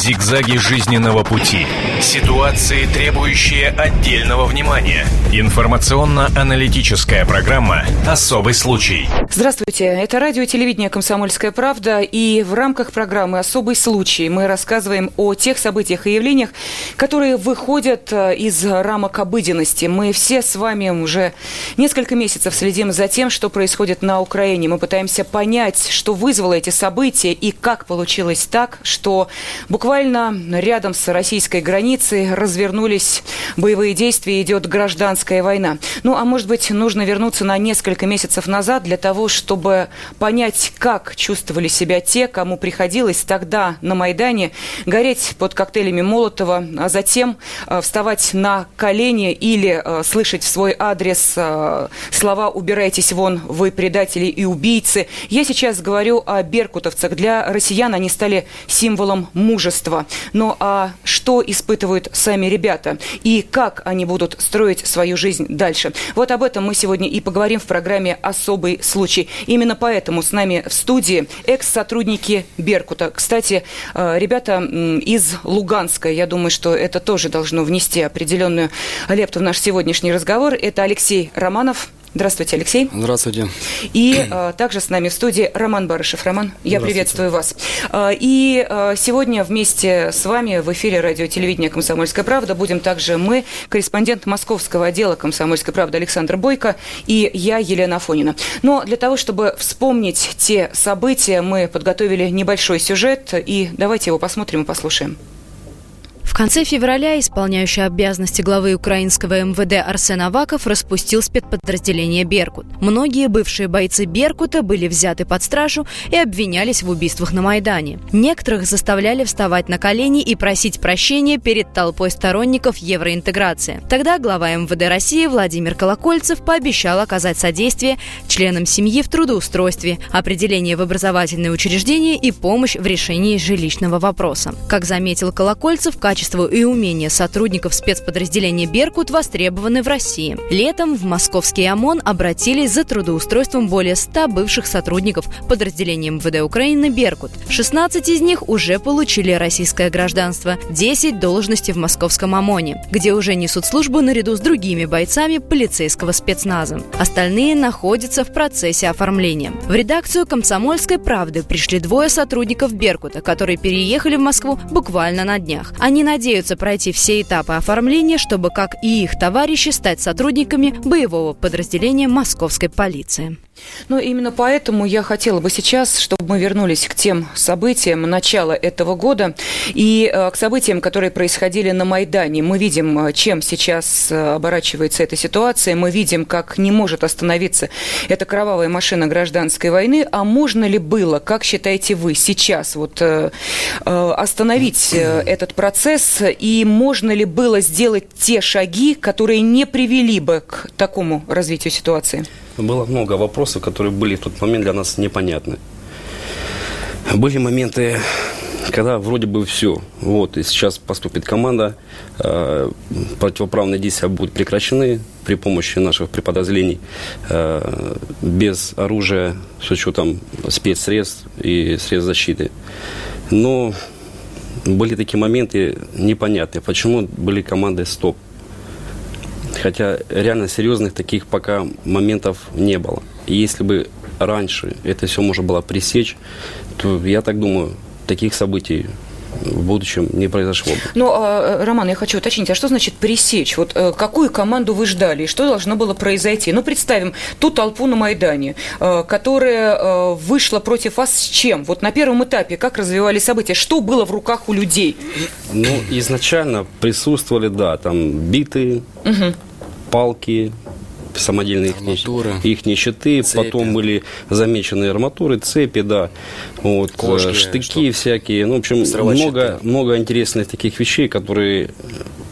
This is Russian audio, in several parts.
Зигзаги жизненного пути. Ситуации, требующие отдельного внимания. Информационно-аналитическая программа «Особый случай». Здравствуйте, это радио телевидение «Комсомольская правда». И в рамках программы «Особый случай» мы рассказываем о тех событиях и явлениях, которые выходят э, из рамок обыденности. Мы все с вами уже несколько месяцев следим за тем, что происходит на Украине. Мы пытаемся понять, что вызвало эти события и как получилось так, что буквально рядом с российской границей развернулись боевые действия, идет гражданская война. Ну, а может быть, нужно вернуться на несколько месяцев назад для того, чтобы понять, как чувствовали себя те, кому приходилось тогда на Майдане гореть под коктейлями Молотова, а затем э, вставать на колени или э, слышать в свой адрес э, слова «убирайтесь вон, вы предатели и убийцы». Я сейчас говорю о беркутовцах. Для россиян они стали символом мужества. Но а что испытывают сами ребята? И как они будут строить свою жизнь дальше? Вот об этом мы сегодня и поговорим в программе «Особый случай». Именно поэтому с нами в студии экс-сотрудники Беркута. Кстати, ребята из Луганска, я думаю, что это тоже должно внести определенную лепту в наш сегодняшний разговор. Это Алексей Романов, Здравствуйте, Алексей. Здравствуйте. И э, также с нами в студии Роман Барышев. Роман, я приветствую вас. Э, и э, сегодня вместе с вами в эфире радио телевидения «Комсомольская правда» будем также мы, корреспондент московского отдела «Комсомольской правды» Александр Бойко и я, Елена Афонина. Но для того, чтобы вспомнить те события, мы подготовили небольшой сюжет, и давайте его посмотрим и послушаем. В конце февраля исполняющий обязанности главы украинского МВД Арсен Аваков распустил спецподразделение «Беркут». Многие бывшие бойцы «Беркута» были взяты под стражу и обвинялись в убийствах на Майдане. Некоторых заставляли вставать на колени и просить прощения перед толпой сторонников евроинтеграции. Тогда глава МВД России Владимир Колокольцев пообещал оказать содействие членам семьи в трудоустройстве, определение в образовательные учреждения и помощь в решении жилищного вопроса. Как заметил Колокольцев, качество качество и умения сотрудников спецподразделения «Беркут» востребованы в России. Летом в московский ОМОН обратились за трудоустройством более 100 бывших сотрудников подразделения МВД Украины «Беркут». 16 из них уже получили российское гражданство, 10 – должности в московском ОМОНе, где уже несут службу наряду с другими бойцами полицейского спецназа. Остальные находятся в процессе оформления. В редакцию «Комсомольской правды» пришли двое сотрудников «Беркута», которые переехали в Москву буквально на днях. Они надеются пройти все этапы оформления, чтобы, как и их товарищи, стать сотрудниками боевого подразделения московской полиции. Ну, именно поэтому я хотела бы сейчас, чтобы мы вернулись к тем событиям начала этого года и э, к событиям, которые происходили на Майдане. Мы видим, э, чем сейчас э, оборачивается эта ситуация. Мы видим, как не может остановиться эта кровавая машина гражданской войны. А можно ли было, как считаете вы, сейчас вот остановить этот процесс? И можно ли было сделать те шаги, которые не привели бы к такому развитию ситуации? Было много вопросов, которые были в тот момент для нас непонятны. Были моменты, когда вроде бы все. Вот, и сейчас поступит команда, э, противоправные действия будут прекращены при помощи наших преподразделений, э, без оружия, с учетом спецсредств и средств защиты. Но были такие моменты непонятные, почему были команды «стоп». Хотя реально серьезных таких пока моментов не было. И если бы раньше это все можно было пресечь, то я так думаю, таких событий в будущем не произошло бы. Ну, а, Роман, я хочу уточнить, а что значит пресечь? Вот э, какую команду вы ждали и что должно было произойти? Ну, представим ту толпу на Майдане, э, которая э, вышла против вас с чем? Вот на первом этапе как развивались события? Что было в руках у людей? Ну, изначально присутствовали, да, там биты, угу. Палки, самодельные их, их щиты, цепи. потом были замечены арматуры, цепи, да, вот, Кошки, штыки что? всякие, ну, в общем, много, много интересных таких вещей, которые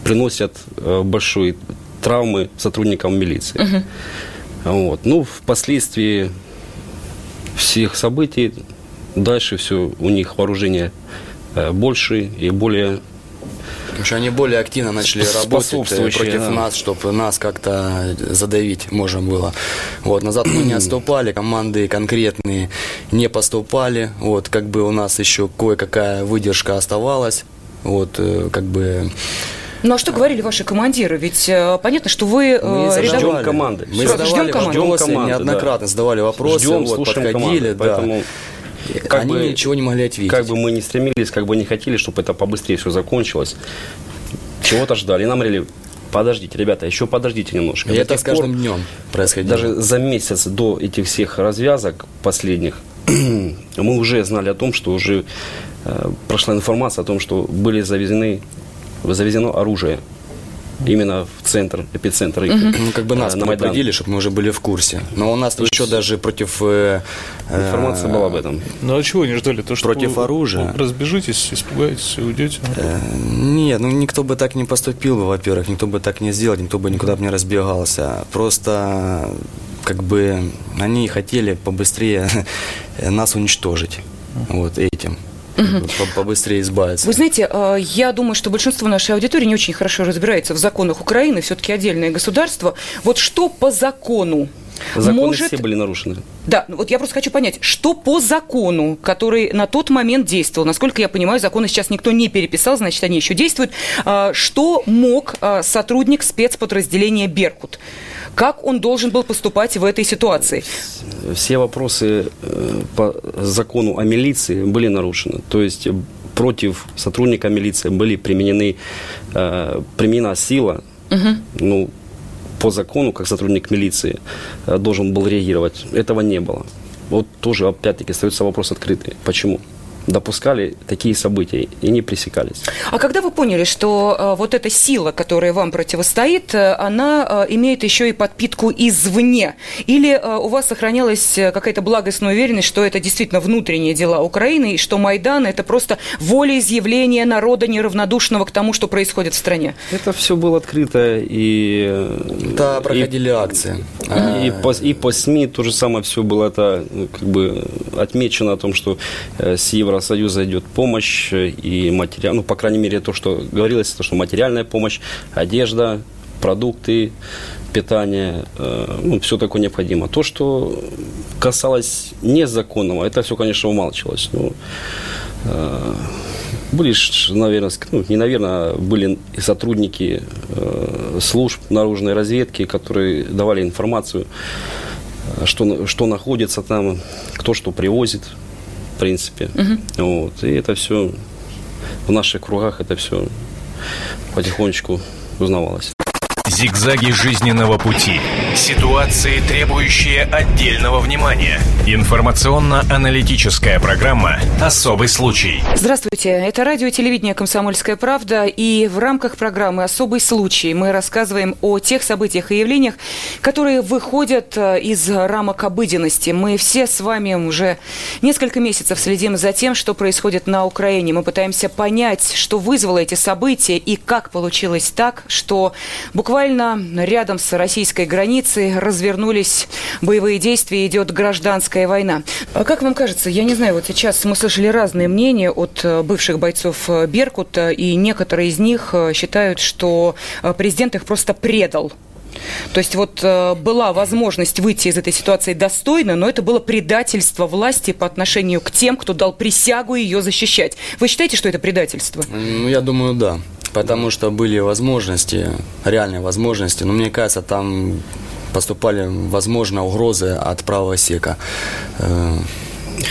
приносят э, большие травмы сотрудникам милиции. Угу. Вот. Ну, впоследствии всех событий дальше все у них вооружение э, больше и более Потому что они более активно начали работать э, против да. нас, чтобы нас как-то задавить можно было. Вот, назад мы не отступали, команды конкретные не поступали. Вот, как бы у нас еще кое-какая выдержка оставалась. Вот, э, как бы... Ну а что говорили ваши командиры? Ведь э, понятно, что вы мы э, ждем команды. Мы задавали ждем вопросы, команды, неоднократно да. задавали вопросы, ждем, вот, подходили, команды, да. Поэтому как Они бы, ничего не могли ответить. Как бы мы не стремились, как бы не хотели, чтобы это побыстрее все закончилось. Чего-то ждали. И нам говорили, подождите, ребята, еще подождите немножко. И это с каждым пор, днем происходило. Даже за месяц до этих всех развязок последних мы уже знали о том, что уже э, прошла информация о том, что были завезены, завезено оружие именно в центр, эпицентр. Угу. Ну, как бы нас э, на предупредили, чтобы мы уже были в курсе. Но у нас То еще даже против... Э, э, информация была об этом. Ну, а чего не ждали? То, что против вы, оружия. Разбежитесь, испугаетесь и уйдете? Э, нет, ну никто бы так не поступил, во-первых, никто бы так не сделал, никто бы никуда бы не разбегался. Просто как бы они хотели побыстрее нас уничтожить вот этим угу. побыстрее избавиться. Вы знаете, а, я думаю, что большинство нашей аудитории не очень хорошо разбирается в законах Украины, все-таки отдельное государство. Вот что по закону Законы может... все были нарушены. Да, ну вот я просто хочу понять, что по закону, который на тот момент действовал, насколько я понимаю, законы сейчас никто не переписал, значит, они еще действуют, а, что мог а, сотрудник спецподразделения «Беркут»? Как он должен был поступать в этой ситуации? Все вопросы э, по закону о милиции были нарушены. То есть против сотрудника милиции были применены, э, применена сила, угу. ну, по закону, как сотрудник милиции, э, должен был реагировать. Этого не было. Вот тоже, опять-таки, остается вопрос открытый. Почему? Допускали такие события и не пресекались. А когда вы поняли, что э, вот эта сила, которая вам противостоит, э, она э, имеет еще и подпитку извне? Или э, у вас сохранялась какая-то благостная уверенность, что это действительно внутренние дела Украины, и что Майдан – это просто волеизъявление народа, неравнодушного к тому, что происходит в стране? Это все было открыто, и... Да, проходили и, акции. И, а... и, по, и по СМИ то же самое все было это, ну, как бы отмечено о том, что э, с Евро Евросоюза идет помощь и материал, ну, по крайней мере, то, что говорилось, то, что материальная помощь, одежда, продукты, питание, э, ну, все такое необходимо. То, что касалось незаконного, это все, конечно, умалчивалось. Ну, э, были, наверное, ну, не наверное, были и сотрудники э, служб наружной разведки, которые давали информацию, что, что находится там, кто что привозит, в принципе. Угу. Вот. И это все в наших кругах, это все потихонечку узнавалось. Зигзаги жизненного пути. Ситуации, требующие отдельного внимания. Информационно-аналитическая программа «Особый случай». Здравствуйте, это радио и телевидение «Комсомольская правда». И в рамках программы «Особый случай» мы рассказываем о тех событиях и явлениях, которые выходят э, из рамок обыденности. Мы все с вами уже несколько месяцев следим за тем, что происходит на Украине. Мы пытаемся понять, что вызвало эти события и как получилось так, что буквально Буквально рядом с российской границей развернулись боевые действия, идет гражданская война. А как вам кажется, я не знаю, вот сейчас мы слышали разные мнения от э, бывших бойцов э, Беркута, и некоторые из них э, считают, что президент их просто предал. То есть вот была возможность выйти из этой ситуации достойно, но это было предательство власти по отношению к тем, кто дал присягу ее защищать. Вы считаете, что это предательство? Ну, я думаю, да. Потому что были возможности, реальные возможности, но мне кажется, там поступали, возможно, угрозы от правого сека. Э,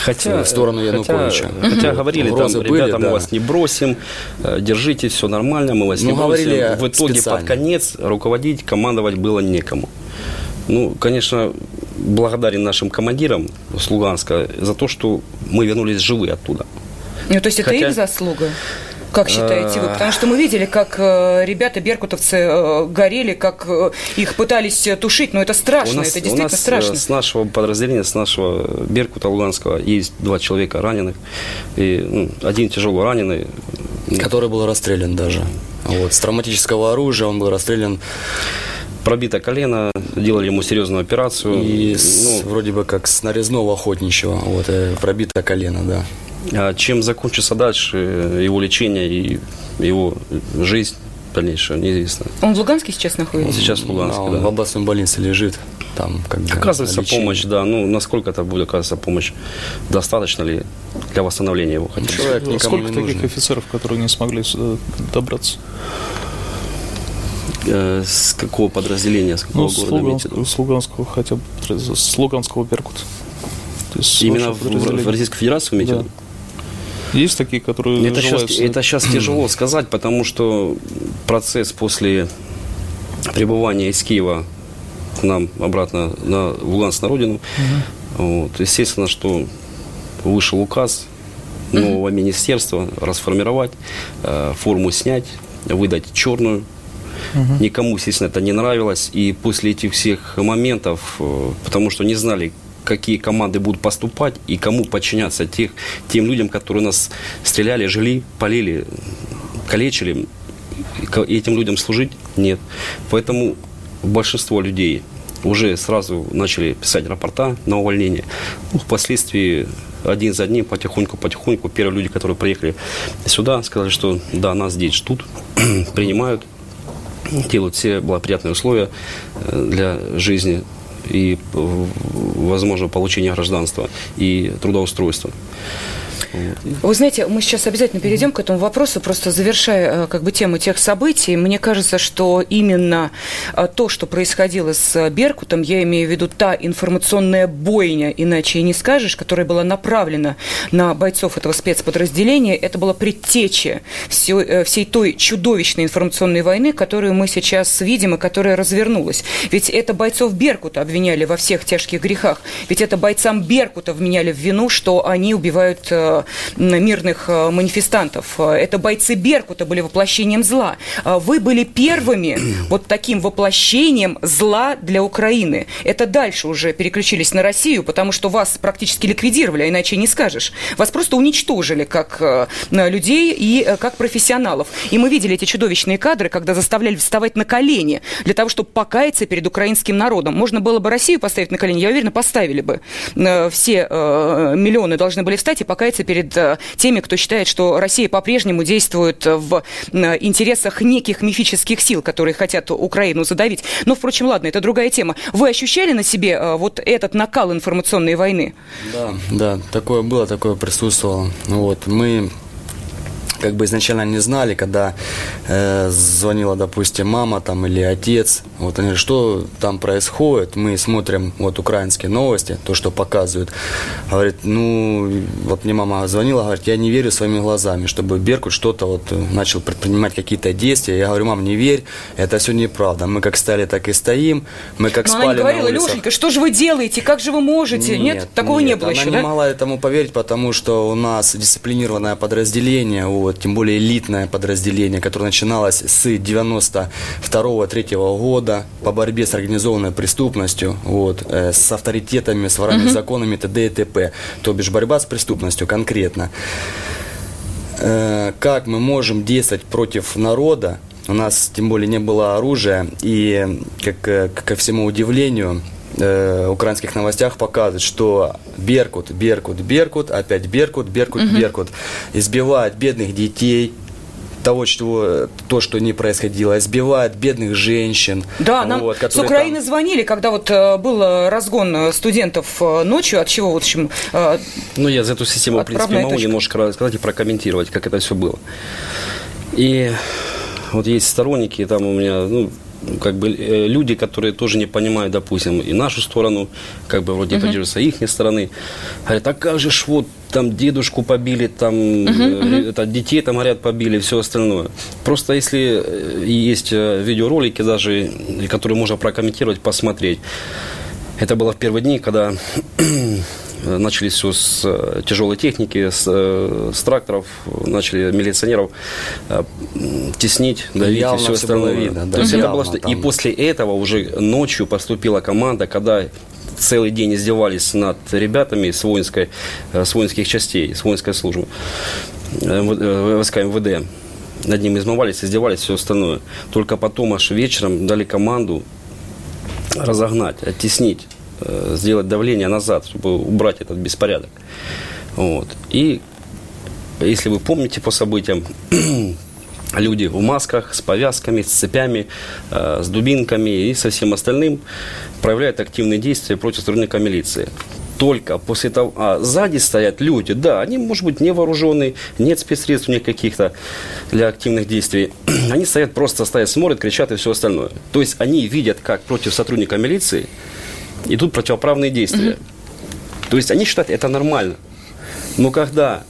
хотя, в сторону Януковича. Хотя, хотя говорили, там, были, ребята, мы да. вас не бросим, э, держите, все нормально, мы вас ну, не бросим. В итоге специально. под конец руководить, командовать было некому. Ну, конечно, благодарен нашим командирам с Луганска за то, что мы вернулись живы оттуда. Ну, то есть это Хотя... их заслуга? Как считаете вы? Потому что мы видели, как э, ребята, беркутовцы, э, горели, как э, их пытались тушить, но это страшно, нас, это действительно у нас страшно. С нашего подразделения, с нашего Беркута Луганского есть два человека раненых, и ну, один тяжело раненый. Который был расстрелян даже. Вот, с травматического оружия он был расстрелян пробито колено, делали ему серьезную операцию. И ну, с, вроде бы как с нарезного охотничьего, вот, пробито колено, да. А чем закончится дальше его лечение и его жизнь дальнейшая, неизвестно. Он в Луганске сейчас находится? Он сейчас в Луганске, а, он да. в областном больнице лежит. там как бы Оказывается лечение. помощь, да. Ну, насколько это будет оказываться помощь? Достаточно ли для восстановления его хотя бы? Человек никому Сколько не таких нужен. офицеров, которые не смогли сюда добраться? Э, С какого подразделения, с какого Ну, с города виду? Луганского, с Луганского хотя бы, с Луганского Беркута. То есть Именно в, в- Российской Федерации вы имеете в Да. Есть такие, которые Это сейчас, желают сюда- это сейчас тяжело сказать, потому что процесс после пребывания из Киева к нам обратно на в Луганск на родину, вот, естественно, что вышел указ нового министерства расформировать, э, форму снять, выдать черную. Никому, естественно, это не нравилось. И после этих всех моментов, э, потому что не знали, какие команды будут поступать и кому подчиняться тех, тем людям, которые нас стреляли, жили, полили, калечили, и этим людям служить? Нет. Поэтому большинство людей уже сразу начали писать рапорта на увольнение. Ну, впоследствии один за одним, потихоньку-потихоньку, первые люди, которые приехали сюда, сказали, что да, нас здесь ждут, принимают, делают все благоприятные условия э, для жизни и, э, возможно, получения гражданства и трудоустройства. Вы знаете, мы сейчас обязательно перейдем к этому вопросу, просто завершая э, как бы тему тех событий. Мне кажется, что именно э, то, что происходило с Беркутом, я имею в виду та информационная бойня, иначе и не скажешь, которая была направлена на бойцов этого спецподразделения, это была предтеча всей, э, той чудовищной информационной войны, которую мы сейчас видим и которая развернулась. Ведь это бойцов Беркута обвиняли во всех тяжких грехах. Ведь это бойцам Беркута вменяли в вину, что они убивают э, мирных э, манифестантов. Э, Это бойцы Беркута были воплощением зла. Э, Вы были первыми вот таким воплощением зла для Украины. Это дальше уже переключились на Россию, потому что вас практически ликвидировали, а иначе не скажешь. Вас просто уничтожили как людей и как профессионалов. И мы видели эти чудовищные кадры, когда заставляли вставать на колени для того, чтобы покаяться перед украинским народом. Можно было бы Россию поставить на колени, я уверена, поставили бы. Все миллионы должны были встать и покаяться перед э, теми, кто считает, что Россия по-прежнему действует в э, интересах неких мифических сил, которые хотят Украину задавить. Но, впрочем, ладно, это другая тема. Вы ощущали на себе э, вот этот накал информационной войны? Да, да, такое было, такое присутствовало. Вот, мы как бы изначально не знали, когда э, звонила, допустим, мама там или отец, вот они говорят, что там происходит, мы смотрим вот украинские новости, то, что показывают, говорит, ну, вот мне мама звонила, говорит, я не верю своими глазами, чтобы Беркут что-то вот э, начал предпринимать какие-то действия, я говорю, мам, не верь, это все неправда, мы как стали, так и стоим, мы как Но спали она не говорила, на улицах. Лешенька, что же вы делаете, как же вы можете? Нет, такого не было она еще, не да? могла этому поверить, потому что у нас дисциплинированное подразделение, вот, тем более элитное подразделение, которое начиналось с 92-3 года по борьбе с организованной преступностью, вот, э, с авторитетами, с ворами законами т.д. и т.п. То бишь борьба с преступностью конкретно. Э, как мы можем действовать против народа, у нас тем более не было оружия, и как, э, ко всему удивлению, э, украинских новостях показывают, что Беркут, Беркут, Беркут, опять Беркут, Беркут, Беркут, избивает бедных детей, того, что, то, что не происходило, избивает бедных женщин. Да, нам вот, с Украины там- звонили, когда вот э, был э, разгон э, студентов э, ночью, от чего, в общем, э, Ну, я за эту систему, в принципе, могу точка. немножко рассказать и прокомментировать, как это все было. И вот есть сторонники, там у меня, ну, как бы э, люди, которые тоже не понимают, допустим, и нашу сторону, как бы вроде поддерживаются их стороны. Говорят, а как же ж вот там дедушку побили, там э, это, детей там, говорят, побили, все остальное. Просто если э, есть видеоролики даже, которые можно прокомментировать, посмотреть. Это было в первые дни, когда начали все с э, тяжелой техники, с, э, с тракторов, начали милиционеров э, теснить, давить Явно и все остальное. видно, да, То есть это явно было, что- и после этого уже ночью поступила команда, когда целый день издевались над ребятами с, воинской, э, с воинских частей, с воинской службы, э, э, ВСК МВД. Над ним измывались, издевались, все остальное. Только потом аж вечером дали команду разогнать, оттеснить, э, сделать давление назад, чтобы убрать этот беспорядок. Вот. И если вы помните по событиям, люди в масках, с повязками, с цепями, э, с дубинками и со всем остальным проявляют активные действия против сотрудника милиции. Только после того... А сзади стоят люди, да, они, может быть, не вооруженные, нет спецсредств у них каких-то для активных действий. Они стоят, просто стоят, смотрят, кричат и все остальное. То есть они видят, как против сотрудника милиции идут противоправные действия. То есть они считают это нормально. Но когда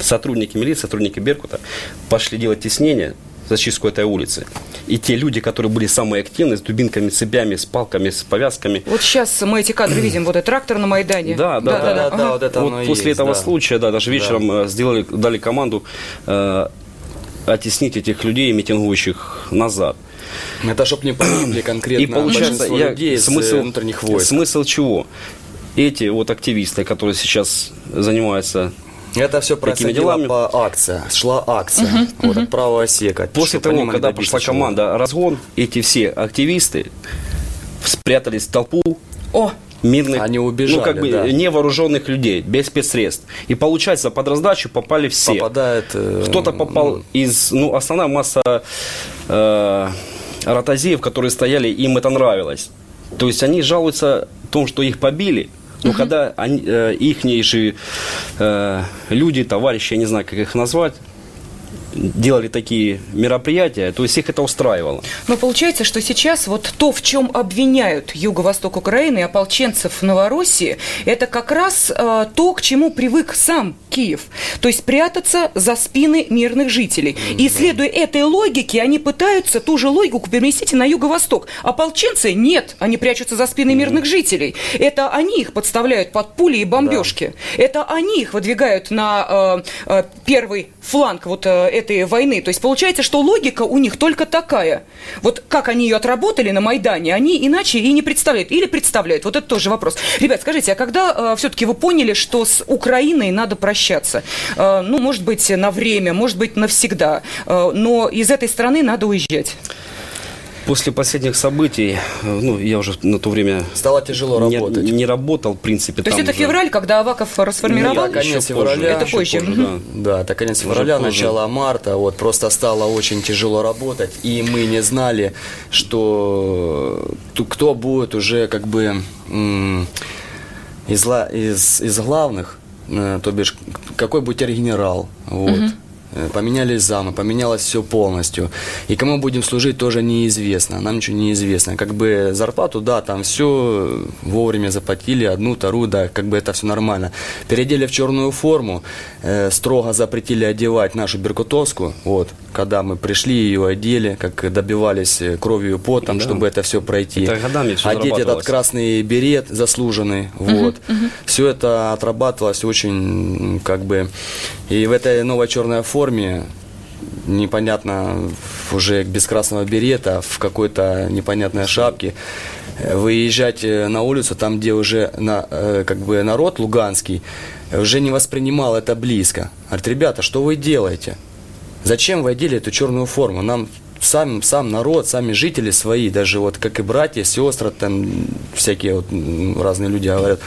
сотрудники милиции, сотрудники Беркута пошли делать теснение, зачистку этой улицы. И те люди, которые были самые активные, с дубинками, цепями, с палками, с повязками. Вот сейчас мы эти кадры видим, вот этот трактор на Майдане. Да, да, да. да, Ага. вот это вот оно и после есть, этого да. случая, да, даже вечером э, сделали, дали команду э, оттеснить этих людей, митингующих, назад. Это чтоб не погибли конкретно И получается, я, людей с смысл, э, внутренних войск. смысл чего? Эти вот активисты, которые сейчас занимаются Это все происходило делами. по акция, шла акция, вот от правого сека. После того, понимали, когда пошла чего. команда «Разгон», эти все активисты спрятались в толпу О, мирных, Они убежали, ну, как бы да. невооруженных людей, без спецсредств. И получается, под раздачу попали все. Попадает... э, Кто-то попал из, ну, основная масса э, ротозеев, которые стояли, им это нравилось. То есть они жалуются в том, что их побили, но когда они, э, ихние же э, люди, товарищи, я не знаю, как их назвать, делали такие мероприятия, то есть их это устраивало. Но получается, что сейчас вот то, в чем обвиняют юго-восток Украины и ополченцев Новороссии, это как раз э, то, к чему привык сам Киев. То есть прятаться за спины мирных жителей. И следуя этой логике, они пытаются ту же логику перенести на юго-восток. Ополченцы нет, они прячутся за спины мирных жителей. Это они их подставляют под пули и бомбежки. Это они их выдвигают на э, э, первый фланг вот э, этой войны. То есть получается, что логика у них только такая. Вот как они ее отработали на Майдане, они иначе и не представляют. Или представляют. Вот это тоже вопрос. Ребят, скажите, а когда все-таки вы поняли, что с Украиной надо прощаться? Э, ну, может быть, на время, может быть, навсегда. Э, но из этой страны надо уезжать. После последних событий, э, ну, я уже на то время Стало тяжело не, работать. не работал, в принципе. То есть это уже. февраль, когда Аваков расформировал? Ну, да, конец Еще позже, февраля. Это еще позже, позже, да. Да, это конец Уже февраля, позже. начало марта. Вот просто стало очень тяжело работать, и мы не знали, что кто будет уже как бы из, из, из главных, э, то бишь какой будет генерал, вот. Э, Поменялись замы, поменялось все полностью. И кому будем служить, тоже неизвестно. Нам ничего не известно. Как бы зарплату, да, там все вовремя заплатили, одну, вторую, да, как бы это все нормально. Переодели в черную форму, э, строго запретили одевать нашу беркутовскую. Вот, когда мы пришли, ее одели, как добивались э, кровью и потом, Да. чтобы это все пройти. Это годами всё Одеть этот красный берет заслуженный, вот. Все это отрабатывалось очень, как бы, и в этой новой черной форме непонятно уже без красного берета в какой-то непонятной шапке э, выезжать э, на улицу там где уже на, э, как бы народ луганский уже не воспринимал это близко говорит ребята что вы делаете Зачем вы одели эту черную форму? Нам сам, сам народ, сами жители свои, даже вот как и братья, сестры, там всякие вот разные люди говорят,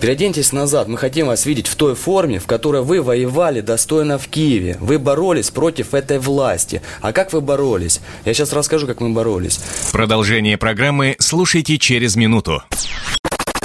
переоденьтесь назад, мы хотим вас видеть в той форме, в которой вы воевали достойно в Киеве. Вы боролись против этой власти. А как вы боролись? Я сейчас расскажу, как мы боролись. Продолжение программы слушайте через минуту.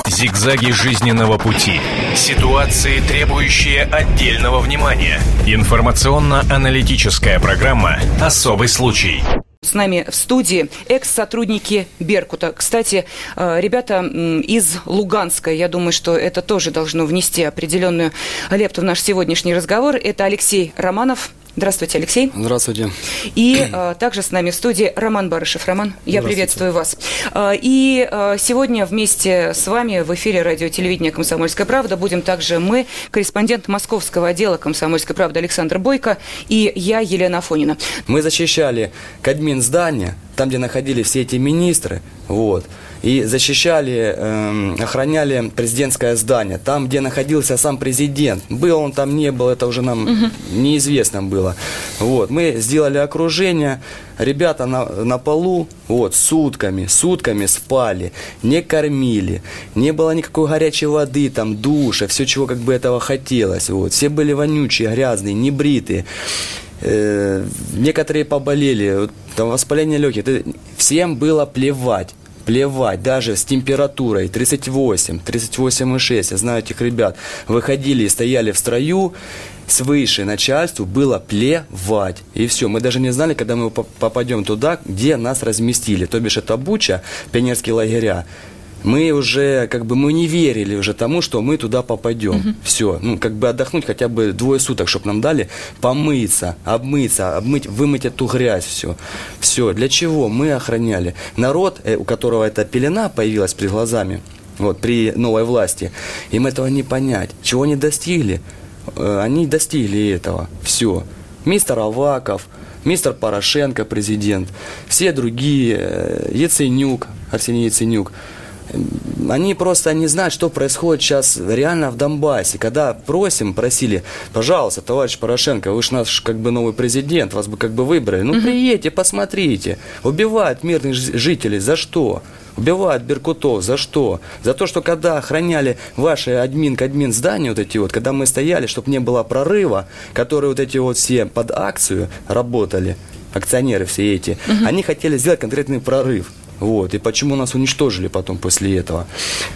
Зигзаги жизненного пути. Ситуации, требующие отдельного внимания. Информационно-аналитическая программа «Особый случай». С нами в студии экс-сотрудники Беркута. Кстати, э, ребята из Луганска, я думаю, что это тоже должно внести определенную лепту в наш сегодняшний разговор. Это Алексей Романов. Здравствуйте, Алексей. Здравствуйте. И э, также с нами в студии Роман Барышев. Роман, я приветствую вас. Э, и э, сегодня вместе с вами в эфире радио телевидения «Комсомольская правда» будем также мы, корреспондент московского отдела «Комсомольской правды» Александр Бойко и я, Елена Афонина. Мы защищали Кадмин здание, там, где находились все эти министры, вот, и защищали, эм, охраняли президентское здание, там, где находился сам президент. Был он там, не был, это уже нам неизвестно было. Вот, мы сделали окружение, ребята на, на полу, вот, сутками, сутками спали, не кормили, не было никакой горячей воды, там, душа, все, чего как бы этого хотелось, вот, все были вонючие, грязные, небритые. э, некоторые поболели, там воспаление легких. Всем было плевать плевать, даже с температурой 38, 38,6, я знаю этих ребят, выходили и стояли в строю, свыше начальству было плевать. И все, мы даже не знали, когда мы попадем туда, где нас разместили. То бишь это Буча, пионерские лагеря мы уже, как бы, мы не верили уже тому, что мы туда попадем. Угу. Все, ну, как бы отдохнуть хотя бы двое суток, чтобы нам дали помыться, обмыться, обмыть, вымыть эту грязь, все. Все, для чего мы охраняли? Народ, э, у которого эта пелена появилась перед глазами, вот, при новой власти, им этого не понять. Чего они достигли? Э, они достигли этого. Все. Мистер Аваков, мистер Порошенко, президент, все другие, э, Яценюк, Арсений Яценюк, они просто не знают, что происходит сейчас реально в Донбассе. Когда просим, просили, пожалуйста, товарищ Порошенко, вы же наш как бы новый президент, вас бы как бы выбрали. Ну, приедьте, посмотрите. Убивают мирных жителей. За что? Убивают беркутов. За что? За то, что когда охраняли ваши админ к админ здания, вот эти вот, когда мы стояли, чтобы не было прорыва, которые вот эти вот все под акцию работали, акционеры все эти, угу. они хотели сделать конкретный прорыв. Вот. И почему нас уничтожили потом после этого?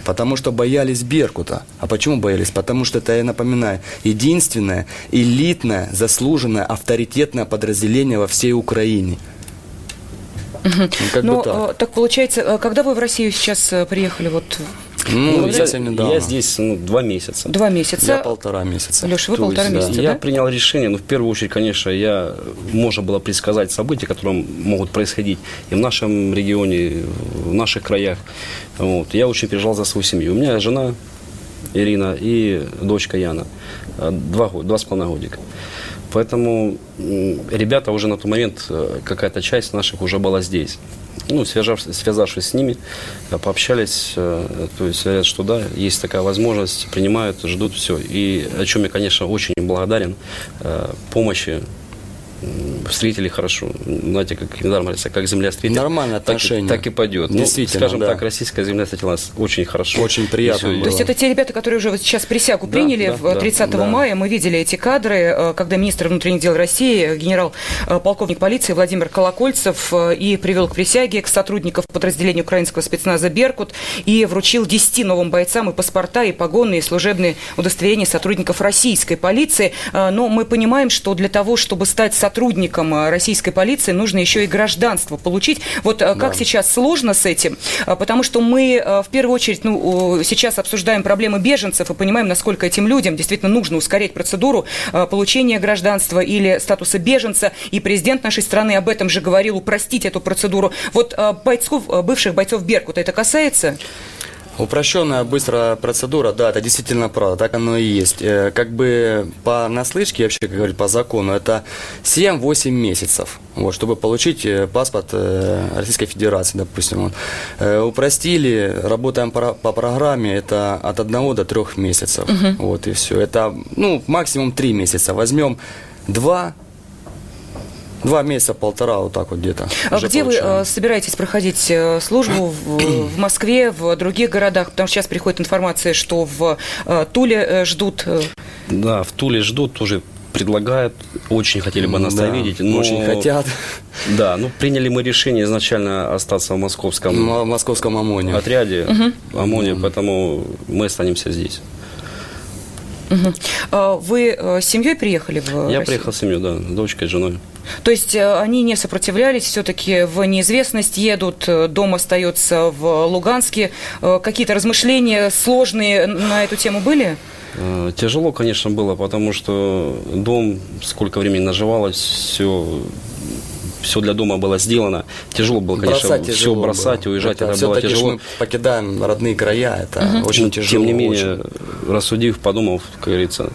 Потому что боялись Беркута. А почему боялись? Потому что это, я напоминаю, единственное элитное, заслуженное, авторитетное подразделение во всей Украине. Ну, как Но, так. Э, так получается, э, когда вы в Россию сейчас э, приехали, вот ну, ну я, я здесь ну, два месяца. Два месяца. Я полтора месяца. Леша, вы То полтора есть, месяца, да? Я принял решение, ну, в первую очередь, конечно, я, можно было предсказать события, которые могут происходить и в нашем регионе, в наших краях. Вот. Я очень переживал за свою семью. У меня жена Ирина и дочка Яна. Два, два с половиной годика. Поэтому ребята уже на тот момент, э, какая-то часть наших уже была здесь ну, связавшись, связавшись с ними, э, пообщались, э, то есть говорят, что да, есть такая возможность, принимают, ждут все. И о чем я, конечно, очень благодарен, э, помощи встретили хорошо. Знаете, как недаром говорится, как земля встретит. Нормальное отношение. Так, так и пойдет. Ну, Действительно, Скажем да. так, российская земля встретила нас очень хорошо. Очень приятно было. То есть это те ребята, которые уже вот сейчас присягу да, приняли да, 30 да, мая. Мы видели эти кадры, э, когда министр внутренних дел России, генерал-полковник э, полиции Владимир Колокольцев э, и привел к присяге к сотрудников подразделения украинского спецназа «Беркут» и вручил 10 новым бойцам и паспорта, и погонные, и служебные удостоверения сотрудников российской полиции. Но мы понимаем, что для того, чтобы стать сотрудником российской полиции нужно еще и гражданство получить. Вот э, как да. сейчас сложно с этим? Э, потому что мы э, в первую очередь ну, сейчас обсуждаем проблемы беженцев и понимаем, насколько этим людям действительно нужно ускорять процедуру получения гражданства или статуса беженца. И президент нашей страны об этом же говорил, упростить эту процедуру. Вот бойцов, бывших бойцов Беркута это касается? Упрощенная быстрая процедура, да, это действительно правда, так оно и есть. Э, как бы по наслышке, вообще, как говорят, по закону, это 7-8 месяцев, вот, чтобы получить э, паспорт э, Российской Федерации, допустим. Вот. Упростили, работаем по, по программе, это от 1 до 3 месяцев, угу. вот и все. Это, ну, максимум 3 месяца. Возьмем 2 Два месяца, полтора, вот так вот где-то. А где получаем. вы собираетесь проходить э, службу в, в Москве, в других городах? Потому что сейчас приходит информация, что в э, Туле э, ждут. Да, в Туле ждут, тоже предлагают, очень хотели бы нас да, видеть. Но, очень хотят. Да, ну приняли мы решение изначально остаться в московском, в московском ОМОНе. отряде, угу. ОМОНе, поэтому мы останемся здесь. Угу. Вы с семьей приехали в Я Россию? приехал с семьей, да, с дочкой, с женой. То есть э, они не сопротивлялись, все-таки в неизвестность едут, э, дом остается в Луганске. Э, какие-то размышления сложные на эту тему были? Тяжело, конечно, было, потому что дом, сколько времени наживалось, все все для дома было сделано. Тяжело было, конечно, бросать все бросать, было. уезжать, это, это было тяжело. Мы покидаем родные края, это угу. очень тяжело. Тем не менее, очень. рассудив, подумав, как говорится,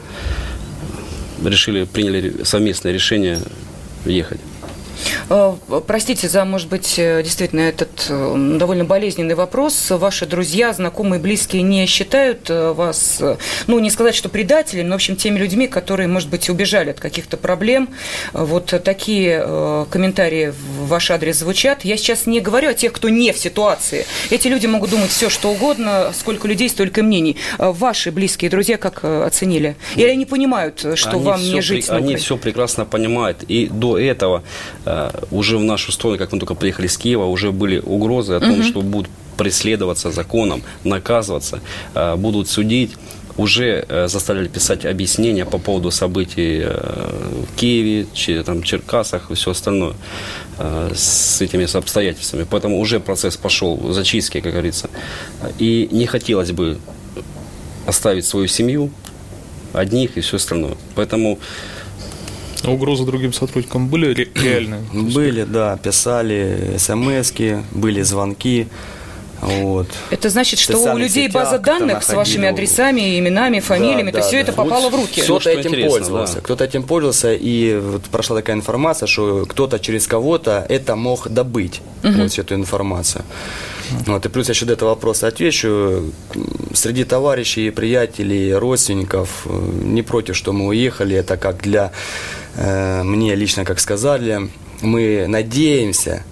решили, приняли совместное решение ехать. Э, простите за, может быть, э, действительно этот э, довольно болезненный вопрос. Ваши друзья, знакомые, близкие не считают вас, ну, не сказать, что предателем, но, в общем, теми людьми, которые, может быть, убежали от каких-то проблем. Вот такие комментарии в ваш адрес звучат. Я сейчас не говорю о тех, кто не в ситуации. Эти люди могут думать все, что угодно, сколько людей, столько мнений. Ваши близкие друзья как оценили? Или они понимают, что они вам не жить? При... Они все прекрасно понимают. И до этого уже в нашу сторону, как мы только приехали с Киева, уже были угрозы о том, угу. что будут преследоваться законом, наказываться, э, будут судить уже э, заставляли писать объяснения по поводу событий в Киеве, там, Черкасах и все остальное с этими обстоятельствами. Поэтому уже процесс пошел зачистки, как говорится. И не хотелось бы оставить свою семью одних и все остальное. Поэтому а угрозы другим сотрудникам были ре- реальные? Были, да, писали смс были звонки. Вот. Это значит, что у людей база данных с вашими адресами, именами, фамилиями, да, то да, все да. это попало в руки. Кто-то этим пользовался. Да. Кто-то этим пользовался, и вот прошла такая информация, что кто-то через кого-то это мог добыть, угу. вот всю эту информацию. Вот, и плюс я еще до этого вопроса отвечу. Среди товарищей, приятелей, родственников э, не против, что мы уехали. Это как для мне лично, как сказали, мы надеемся,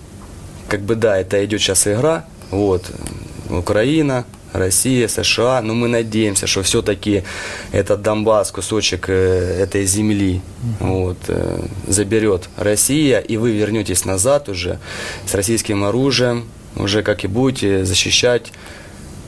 как бы да, это идет сейчас игра, вот, Украина, Россия, США, но мы надеемся, что все-таки этот Донбасс, кусочек э, этой земли, вот, э, заберет Россия, и вы вернетесь назад уже с российским оружием, уже как и будете защищать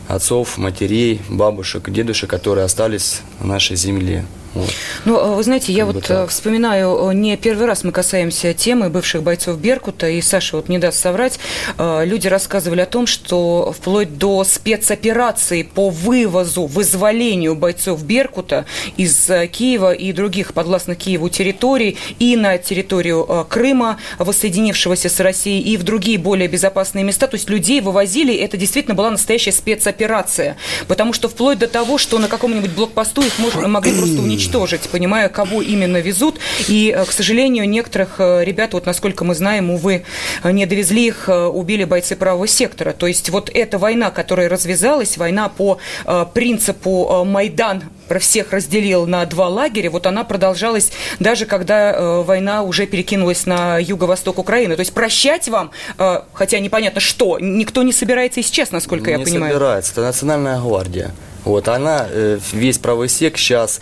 отцов, матерей, бабушек, дедушек, которые остались в нашей земле. Вот. Ну, а вы знаете, я вот так. вспоминаю, не первый раз мы касаемся темы бывших бойцов Беркута, и Саша вот не даст соврать, люди рассказывали о том, что вплоть до спецоперации по вывозу, вызволению бойцов Беркута из Киева и других подвластных Киеву территорий и на территорию Крыма, воссоединившегося с Россией, и в другие более безопасные места, то есть людей вывозили, это действительно была настоящая спецоперация, потому что вплоть до того, что на каком-нибудь блокпосту их можно, могли просто уничтожить уничтожить, понимая, кого именно везут. И, э, к сожалению, некоторых э, ребят, вот насколько мы знаем, увы, не довезли их, э, убили бойцы правого сектора. То есть вот эта война, которая развязалась, война по принципу Майдан про всех разделил на два лагеря, вот она продолжалась даже когда война уже перекинулась на юго-восток Украины. То есть прощать вам, хотя непонятно что, никто не собирается и сейчас, насколько не я понимаю. Не собирается, это национальная гвардия. Вот она, весь правый сек сейчас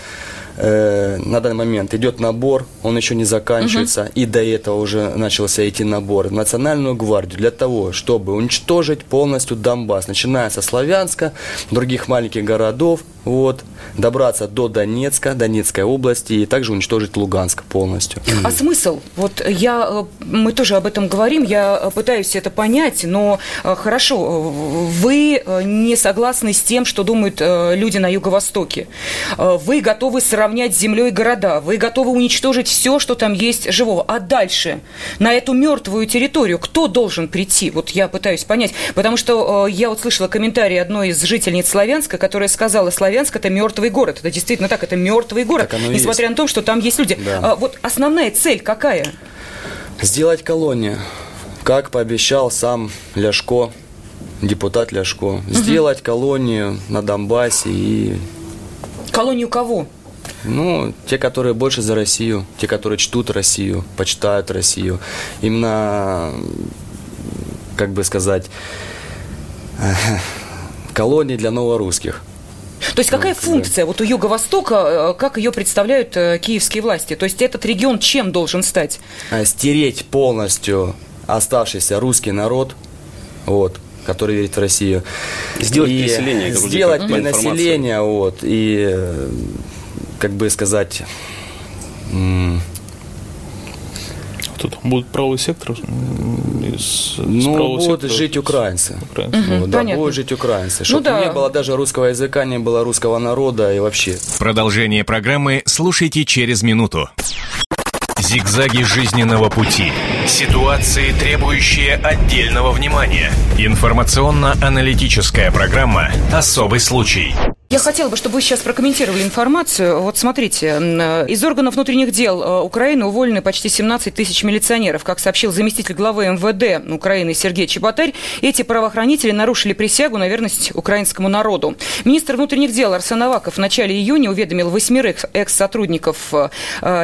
э, на данный момент идет набор, он еще не заканчивается, угу. и до этого уже начался идти набор в Национальную гвардию для того, чтобы уничтожить полностью Донбасс, начиная со Славянска, других маленьких городов, вот, добраться до Донецка, Донецкой области и также уничтожить Луганск полностью. А смысл? Вот я, э, мы тоже об этом говорим, я пытаюсь это понять, но э, хорошо, вы э, не согласны с тем, что думают люди на Юго-Востоке. Вы готовы сравнять с землей города, вы готовы уничтожить все, что там есть живого. А дальше, на эту мертвую территорию, кто должен прийти? Вот я пытаюсь понять, потому что я вот слышала комментарий одной из жительниц Славянска, которая сказала, Славянск Славянск это мертвый город. Это действительно так, это мертвый город, несмотря есть. на то, что там есть люди. Да. А, вот основная цель какая? Сделать колонию, как пообещал сам Ляшко, депутат Ляшко. Сделать угу. колонию на Донбассе и... Колонию кого? Ну, те, которые больше за Россию, те, которые чтут Россию, почитают Россию. Именно, как бы сказать, колонии для новорусских. То есть какая функция вот у Юго-Востока, э, как ее представляют э, киевские власти? То есть этот регион чем должен стать? А, стереть полностью оставшийся русский народ, вот, который верит в Россию. Сделать и переселение. Сделать перенаселение, вот, и, э, как бы сказать, Тут будет правый сектор? Из, ну, будут сектора, жить украинцы. украинцы. Угу, ну, да, будут жить украинцы. Чтобы ну, да. не было даже русского языка, не было русского народа и вообще. Продолжение программы слушайте через минуту. Зигзаги жизненного пути. Ситуации, требующие отдельного внимания. Информационно-аналитическая программа «Особый случай». Я хотела бы, чтобы вы сейчас прокомментировали информацию. Вот смотрите, э, из органов внутренних дел э, Украины уволены почти 17 тысяч милиционеров. Как сообщил заместитель главы МВД Украины Сергей Чеботарь, эти правоохранители нарушили присягу на верность украинскому народу. Министр внутренних дел Арсен Аваков в начале июня уведомил восьмерых экс-сотрудников э,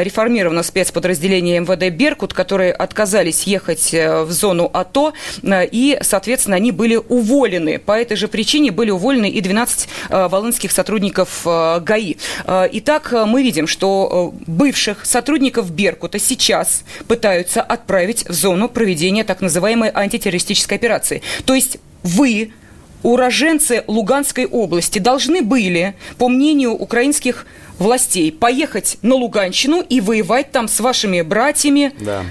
реформированного спецподразделения МВД «Беркут», которые отказались ехать в зону АТО, и, соответственно, они были уволены. По этой же причине были уволены и 12 волонтеров волынских сотрудников э, ГАИ. Э, итак, э, мы видим, что бывших сотрудников Беркута сейчас пытаются отправить в зону проведения так называемой антитеррористической операции. То есть вы уроженцы Луганской области должны были, по мнению украинских властей, поехать на Луганщину и воевать там с вашими братьями, да.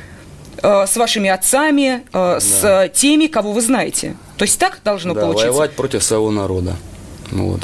э, с вашими отцами, э, да. с теми, кого вы знаете. То есть так должно да, получиться? воевать против своего народа. Вот.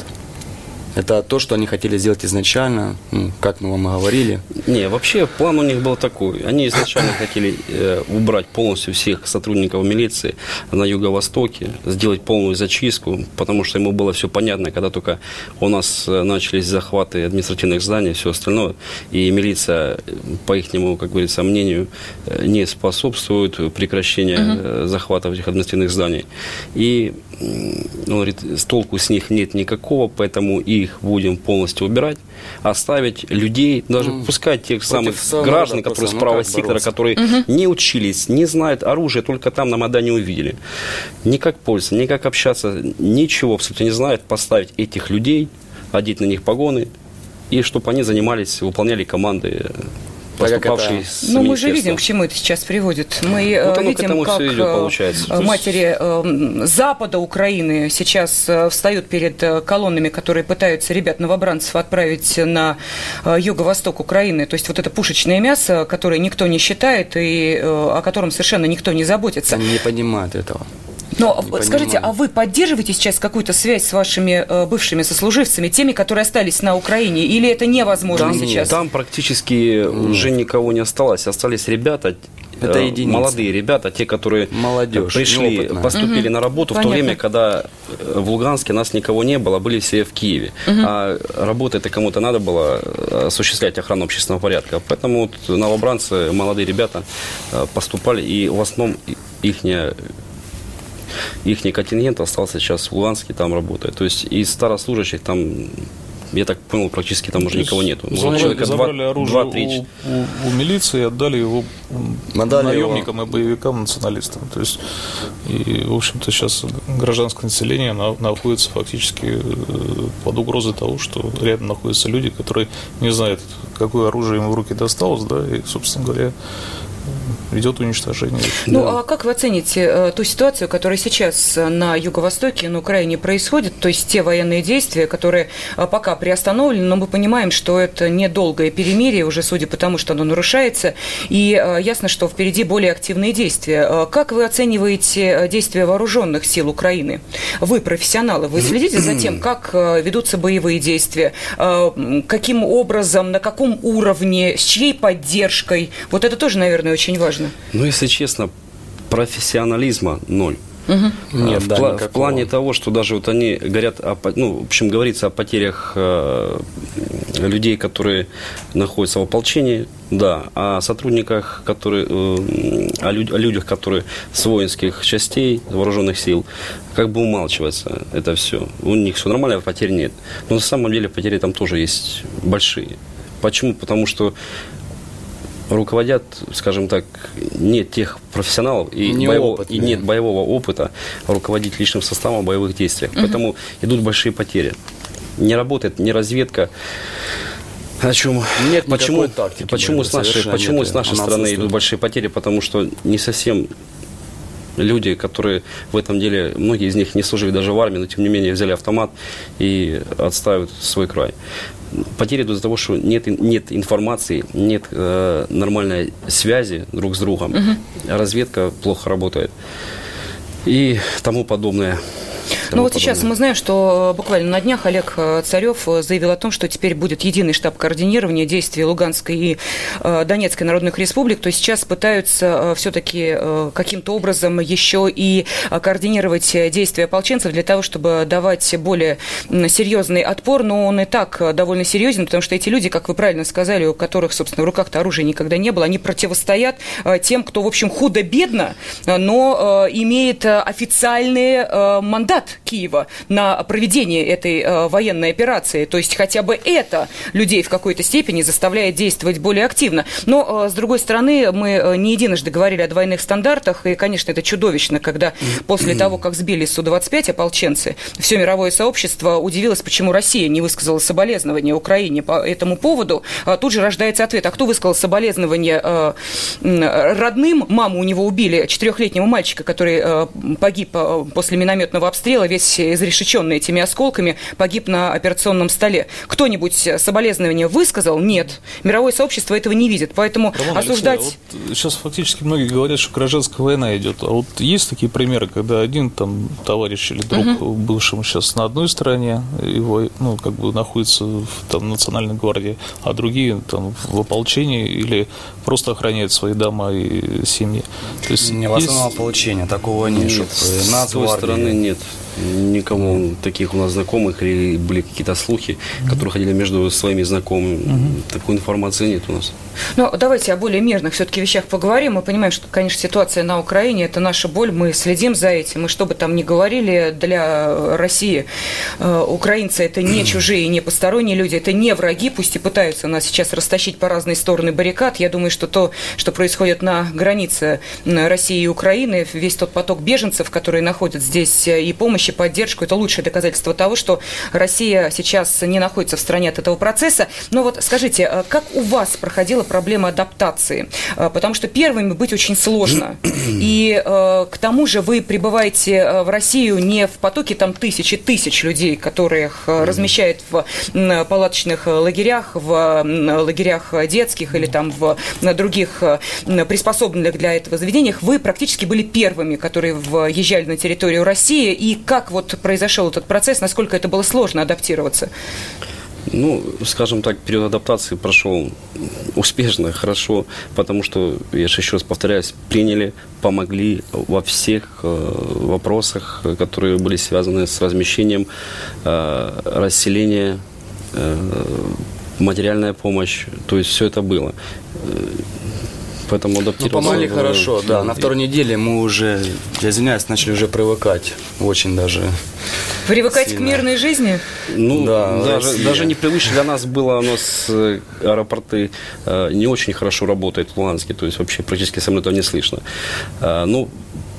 Это то, что они хотели сделать изначально, ну, как мы вам и говорили. Не, вообще план у них был такой. Они изначально хотели э, убрать полностью всех сотрудников милиции на юго-востоке, сделать полную зачистку, потому что ему было все понятно, когда только у нас э, начались захваты административных зданий и все остальное, и милиция, по их, как говорится, мнению, э, не способствует прекращению угу. захватов этих административных зданий. И он говорит, толку с них нет никакого, поэтому их будем полностью убирать, оставить людей, даже mm. пускай тех самых граждан, которые с правого сектора, бороться? которые угу. не учились, не знают оружие, только там на Майдане увидели. Ни как пользоваться, ни как общаться, ничего абсолютно не знают, поставить этих людей, одеть на них погоны, и чтобы они занимались, выполняли команды поступавший с Ну, мы же видим, к чему это сейчас приводит. Мы вот э, видим, как идет, э, получается. матери э, Запада Украины сейчас встают перед колоннами, которые пытаются ребят новобранцев отправить на юго-восток Украины. То есть вот это пушечное мясо, которое никто не считает и о котором совершенно никто не заботится. Они не понимают этого. Но не скажите, понимаю. а вы поддерживаете сейчас какую-то связь с вашими э, бывшими сослуживцами, теми, которые остались на Украине, или это невозможно там, сейчас? Там практически нет. уже никого не осталось. Остались ребята, это э, единицы. молодые ребята, те, которые Молодежь, пришли, неопытная. поступили угу. на работу Понятно. в то время, когда э, в Луганске нас никого не было, были все в Киеве. Угу. А работа это кому-то надо было э, осуществлять охрану общественного порядка. Поэтому вот новобранцы, молодые ребята поступали, и в основном их их контингент остался сейчас в Луганске, там работает. То есть из старослужащих там я так понял, практически там уже никого нету. Забрали, человека забрали 2, оружие 2, у, у, у милиции и отдали его отдали наемникам его. и боевикам, националистам. То есть, и, в общем-то, сейчас гражданское население находится фактически э, под угрозой того, что рядом находятся люди, которые не знают, какое оружие им в руки досталось, да, и, собственно говоря, ведет уничтожение. Ну, да. а как вы оцените э, ту ситуацию, которая сейчас на юго-востоке, на Украине происходит, то есть те военные действия, которые э, пока приостановлены, но мы понимаем, что это недолгое перемирие, уже судя по тому, что оно нарушается, и э, ясно, что впереди более активные действия. Как вы оцениваете действия вооруженных сил Украины? Вы профессионалы, вы следите за тем, как ведутся боевые действия, каким образом, на каком уровне, с чьей поддержкой? Вот это тоже, наверное, очень важно. Ну, если честно, профессионализма ноль. Угу. Нет, в, да, пла- в плане того, что даже вот они говорят, о, ну, в общем, говорится о потерях э, людей, которые находятся в ополчении, да, о сотрудниках, которые, э, о, люд- о людях, которые с воинских частей, вооруженных сил, как бы умалчивается это все. У них все нормально, а потерь нет. Но на самом деле потери там тоже есть большие. Почему? Потому что руководят, скажем так, нет тех профессионалов и, боевого, и нет боевого опыта руководить личным составом в боевых действиях. Угу. Поэтому идут большие потери. Не работает ни разведка, о чем? Нет почему, тактики, почему с нашей, почему нет, с нашей стороны идут большие потери? Потому что не совсем люди, которые в этом деле, многие из них не служили даже в армии, но тем не менее взяли автомат и отстаивают свой край. Потери идут из-за того, что нет, нет информации, нет э, нормальной связи друг с другом, угу. разведка плохо работает и тому подобное. Ну вот сейчас мы знаем, что буквально на днях Олег Царев заявил о том, что теперь будет единый штаб координирования действий Луганской и Донецкой народных республик. То есть сейчас пытаются все-таки каким-то образом еще и координировать действия ополченцев для того, чтобы давать более серьезный отпор. Но он и так довольно серьезен, потому что эти люди, как вы правильно сказали, у которых, собственно, в руках-то оружия никогда не было, они противостоят тем, кто, в общем, худо-бедно, но имеет официальный мандат Киева на проведение этой военной операции. То есть хотя бы это людей в какой-то степени заставляет действовать более активно. Но, с другой стороны, мы не единожды говорили о двойных стандартах, и, конечно, это чудовищно, когда после того, как сбили Су-25 ополченцы, все мировое сообщество удивилось, почему Россия не высказала соболезнования Украине по этому поводу. Тут же рождается ответ, а кто высказал соболезнования родным? Маму у него убили, четырехлетнего мальчика, который погиб после минометного обстрела, весь изрешеченный этими осколками, погиб на операционном столе. Кто-нибудь соболезнования высказал? Нет. Мировое сообщество этого не видит. Поэтому Роман осуждать... Алексей, а вот сейчас фактически многие говорят, что гражданская война идет. А вот есть такие примеры, когда один там товарищ или друг угу. бывшему сейчас на одной стороне, его, ну, как бы находится в там, Национальной гвардии, а другие там в ополчении или просто охраняют свои дома и семьи. То есть не в основном есть... ополчения, такого нет. нет с той стороны нет никому таких у нас знакомых или были какие-то слухи, mm-hmm. которые ходили между своими знакомыми. Mm-hmm. Такой информации нет у нас. Ну, давайте о более мирных все-таки вещах поговорим. Мы понимаем, что, конечно, ситуация на Украине – это наша боль. Мы следим за этим. И что бы там ни говорили, для России э, украинцы – это не чужие, не посторонние люди, это не враги, пусть и пытаются нас сейчас растащить по разные стороны баррикад. Я думаю, что то, что происходит на границе России и Украины, весь тот поток беженцев, которые находят здесь э, и помощь, и поддержку, это лучшее доказательство того, что Россия сейчас не находится в стране от этого процесса. Но вот скажите, э, как у вас проходила проблема адаптации, э, потому что первыми быть очень сложно. И э, к тому же вы прибываете в Россию не в потоке там тысячи тысяч людей, которых размещают в палаточных лагерях, в лагерях детских или там в других приспособленных для этого заведениях. Вы практически были первыми, которые въезжали на территорию России. И как вот произошел этот процесс, насколько это было сложно адаптироваться? Ну, скажем так, период адаптации прошел успешно, хорошо, потому что, я же еще раз повторяюсь, приняли, помогли во всех э, вопросах, которые были связаны с размещением, э, расселение, э, материальная помощь, то есть все это было. Поэтому адаптироваться. Ну, помогли хорошо, да. На второй неделе мы уже, я извиняюсь, начали уже привыкать. Очень даже. Привыкать сильно. к мирной жизни? Ну, да, даже, даже непривычно для нас было, у нас э, аэропорты э, не очень хорошо работают в Луганске, то есть вообще практически самолетов не слышно. Э, ну,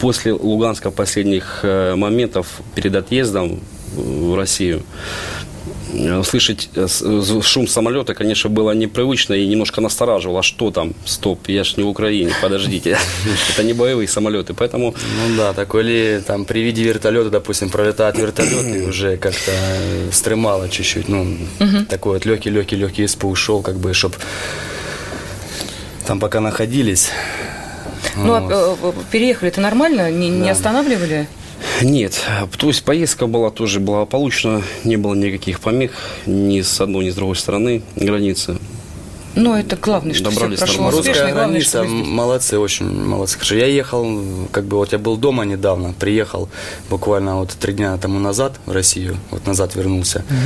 после Луганска последних моментов перед отъездом в Россию, Слышать э, э, шум самолета, конечно, было непривычно и немножко настораживало. А что там? Стоп, я ж не в Украине, подождите. Это не боевые самолеты, поэтому... Ну да, такой ли там при виде вертолета, допустим, пролетает вертолет, и уже как-то стремало чуть-чуть. Ну, такой вот легкий-легкий-легкий испуг шел, как бы, чтобы там пока находились. Ну, а э, переехали-то нормально? Не, не останавливали? Нет, то есть поездка была тоже благополучна, не было никаких помех ни с одной, ни с другой стороны границы. Ну, это главное, что Добрались все прошло успешно. Главное, что молодцы, очень молодцы. Хорошо. Я ехал, как бы вот я был дома недавно, приехал буквально вот три дня тому назад в Россию, вот назад вернулся. Угу.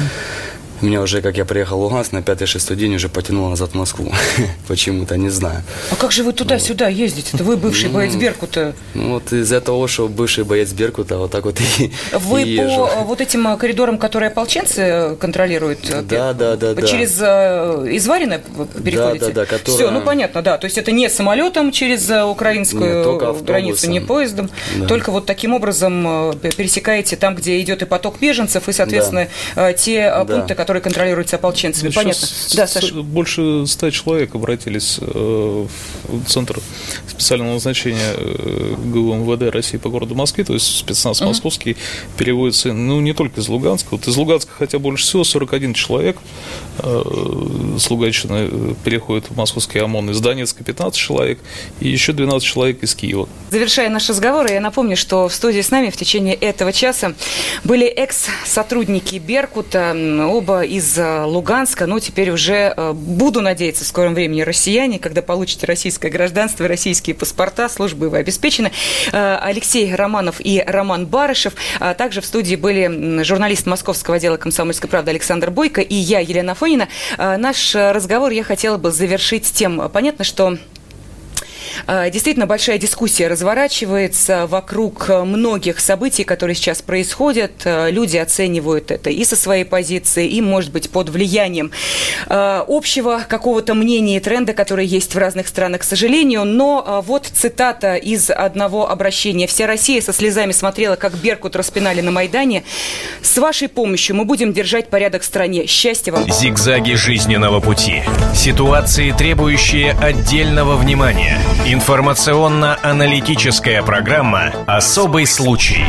Меня уже, как я приехал в Луганск, на пятый-шестой день уже потянуло назад в Москву. Почему-то, не знаю. А как же вы туда-сюда ездите? Это вы бывший ну, боец Беркута. Ну, вот из-за того, что бывший боец Беркута, вот так вот и Вы и по э, вот этим э, коридорам, которые ополченцы контролируют? Э, да, да, да. да. Через Изварина переходите? Да, да, да. Которая... Все, ну понятно, да. То есть это не самолетом через украинскую Нет, границу, не поездом. Да. Только вот таким образом пересекаете там, где идет и поток беженцев, и, соответственно, да. те пункты, которые который контролируется ополченцами. Ну, Понятно. Да, Саша. Больше ста человек обратились в Центр специального назначения ГУ МВД России по городу Москве, то есть спецназ uh-huh. московский переводится, ну, не только из Луганска. Вот из Луганска хотя больше всего 41 человек с Луганщины переходит в московский ОМОН, из Донецка 15 человек и еще 12 человек из Киева. Завершая наш разговор, я напомню, что в студии с нами в течение этого часа были экс-сотрудники Беркута, оба из э, Луганска, ну, теперь уже, э, буду надеяться, в скором времени россияне, когда получите российское гражданство российские паспорта, службы вы обеспечены. Э, Алексей Романов и Роман Барышев. А также в студии были журналист московского отдела «Комсомольской правды» Александр Бойко и я, Елена Фонина. Наш разговор я хотела бы завершить тем. Понятно, что действительно большая дискуссия разворачивается вокруг многих событий, которые сейчас происходят. Э, люди оценивают это и со своей позиции, и, может быть, под влиянием э, общего какого-то мнения и тренда, который есть в разных странах, к сожалению. Но вот цитата из одного обращения. «Вся Россия со слезами смотрела, как Беркут распинали на Майдане. С вашей помощью мы будем держать порядок в стране. Счастья вам!» Зигзаги жизненного пути. Ситуации, требующие отдельного внимания – Информационно-аналитическая программа «Особый случай».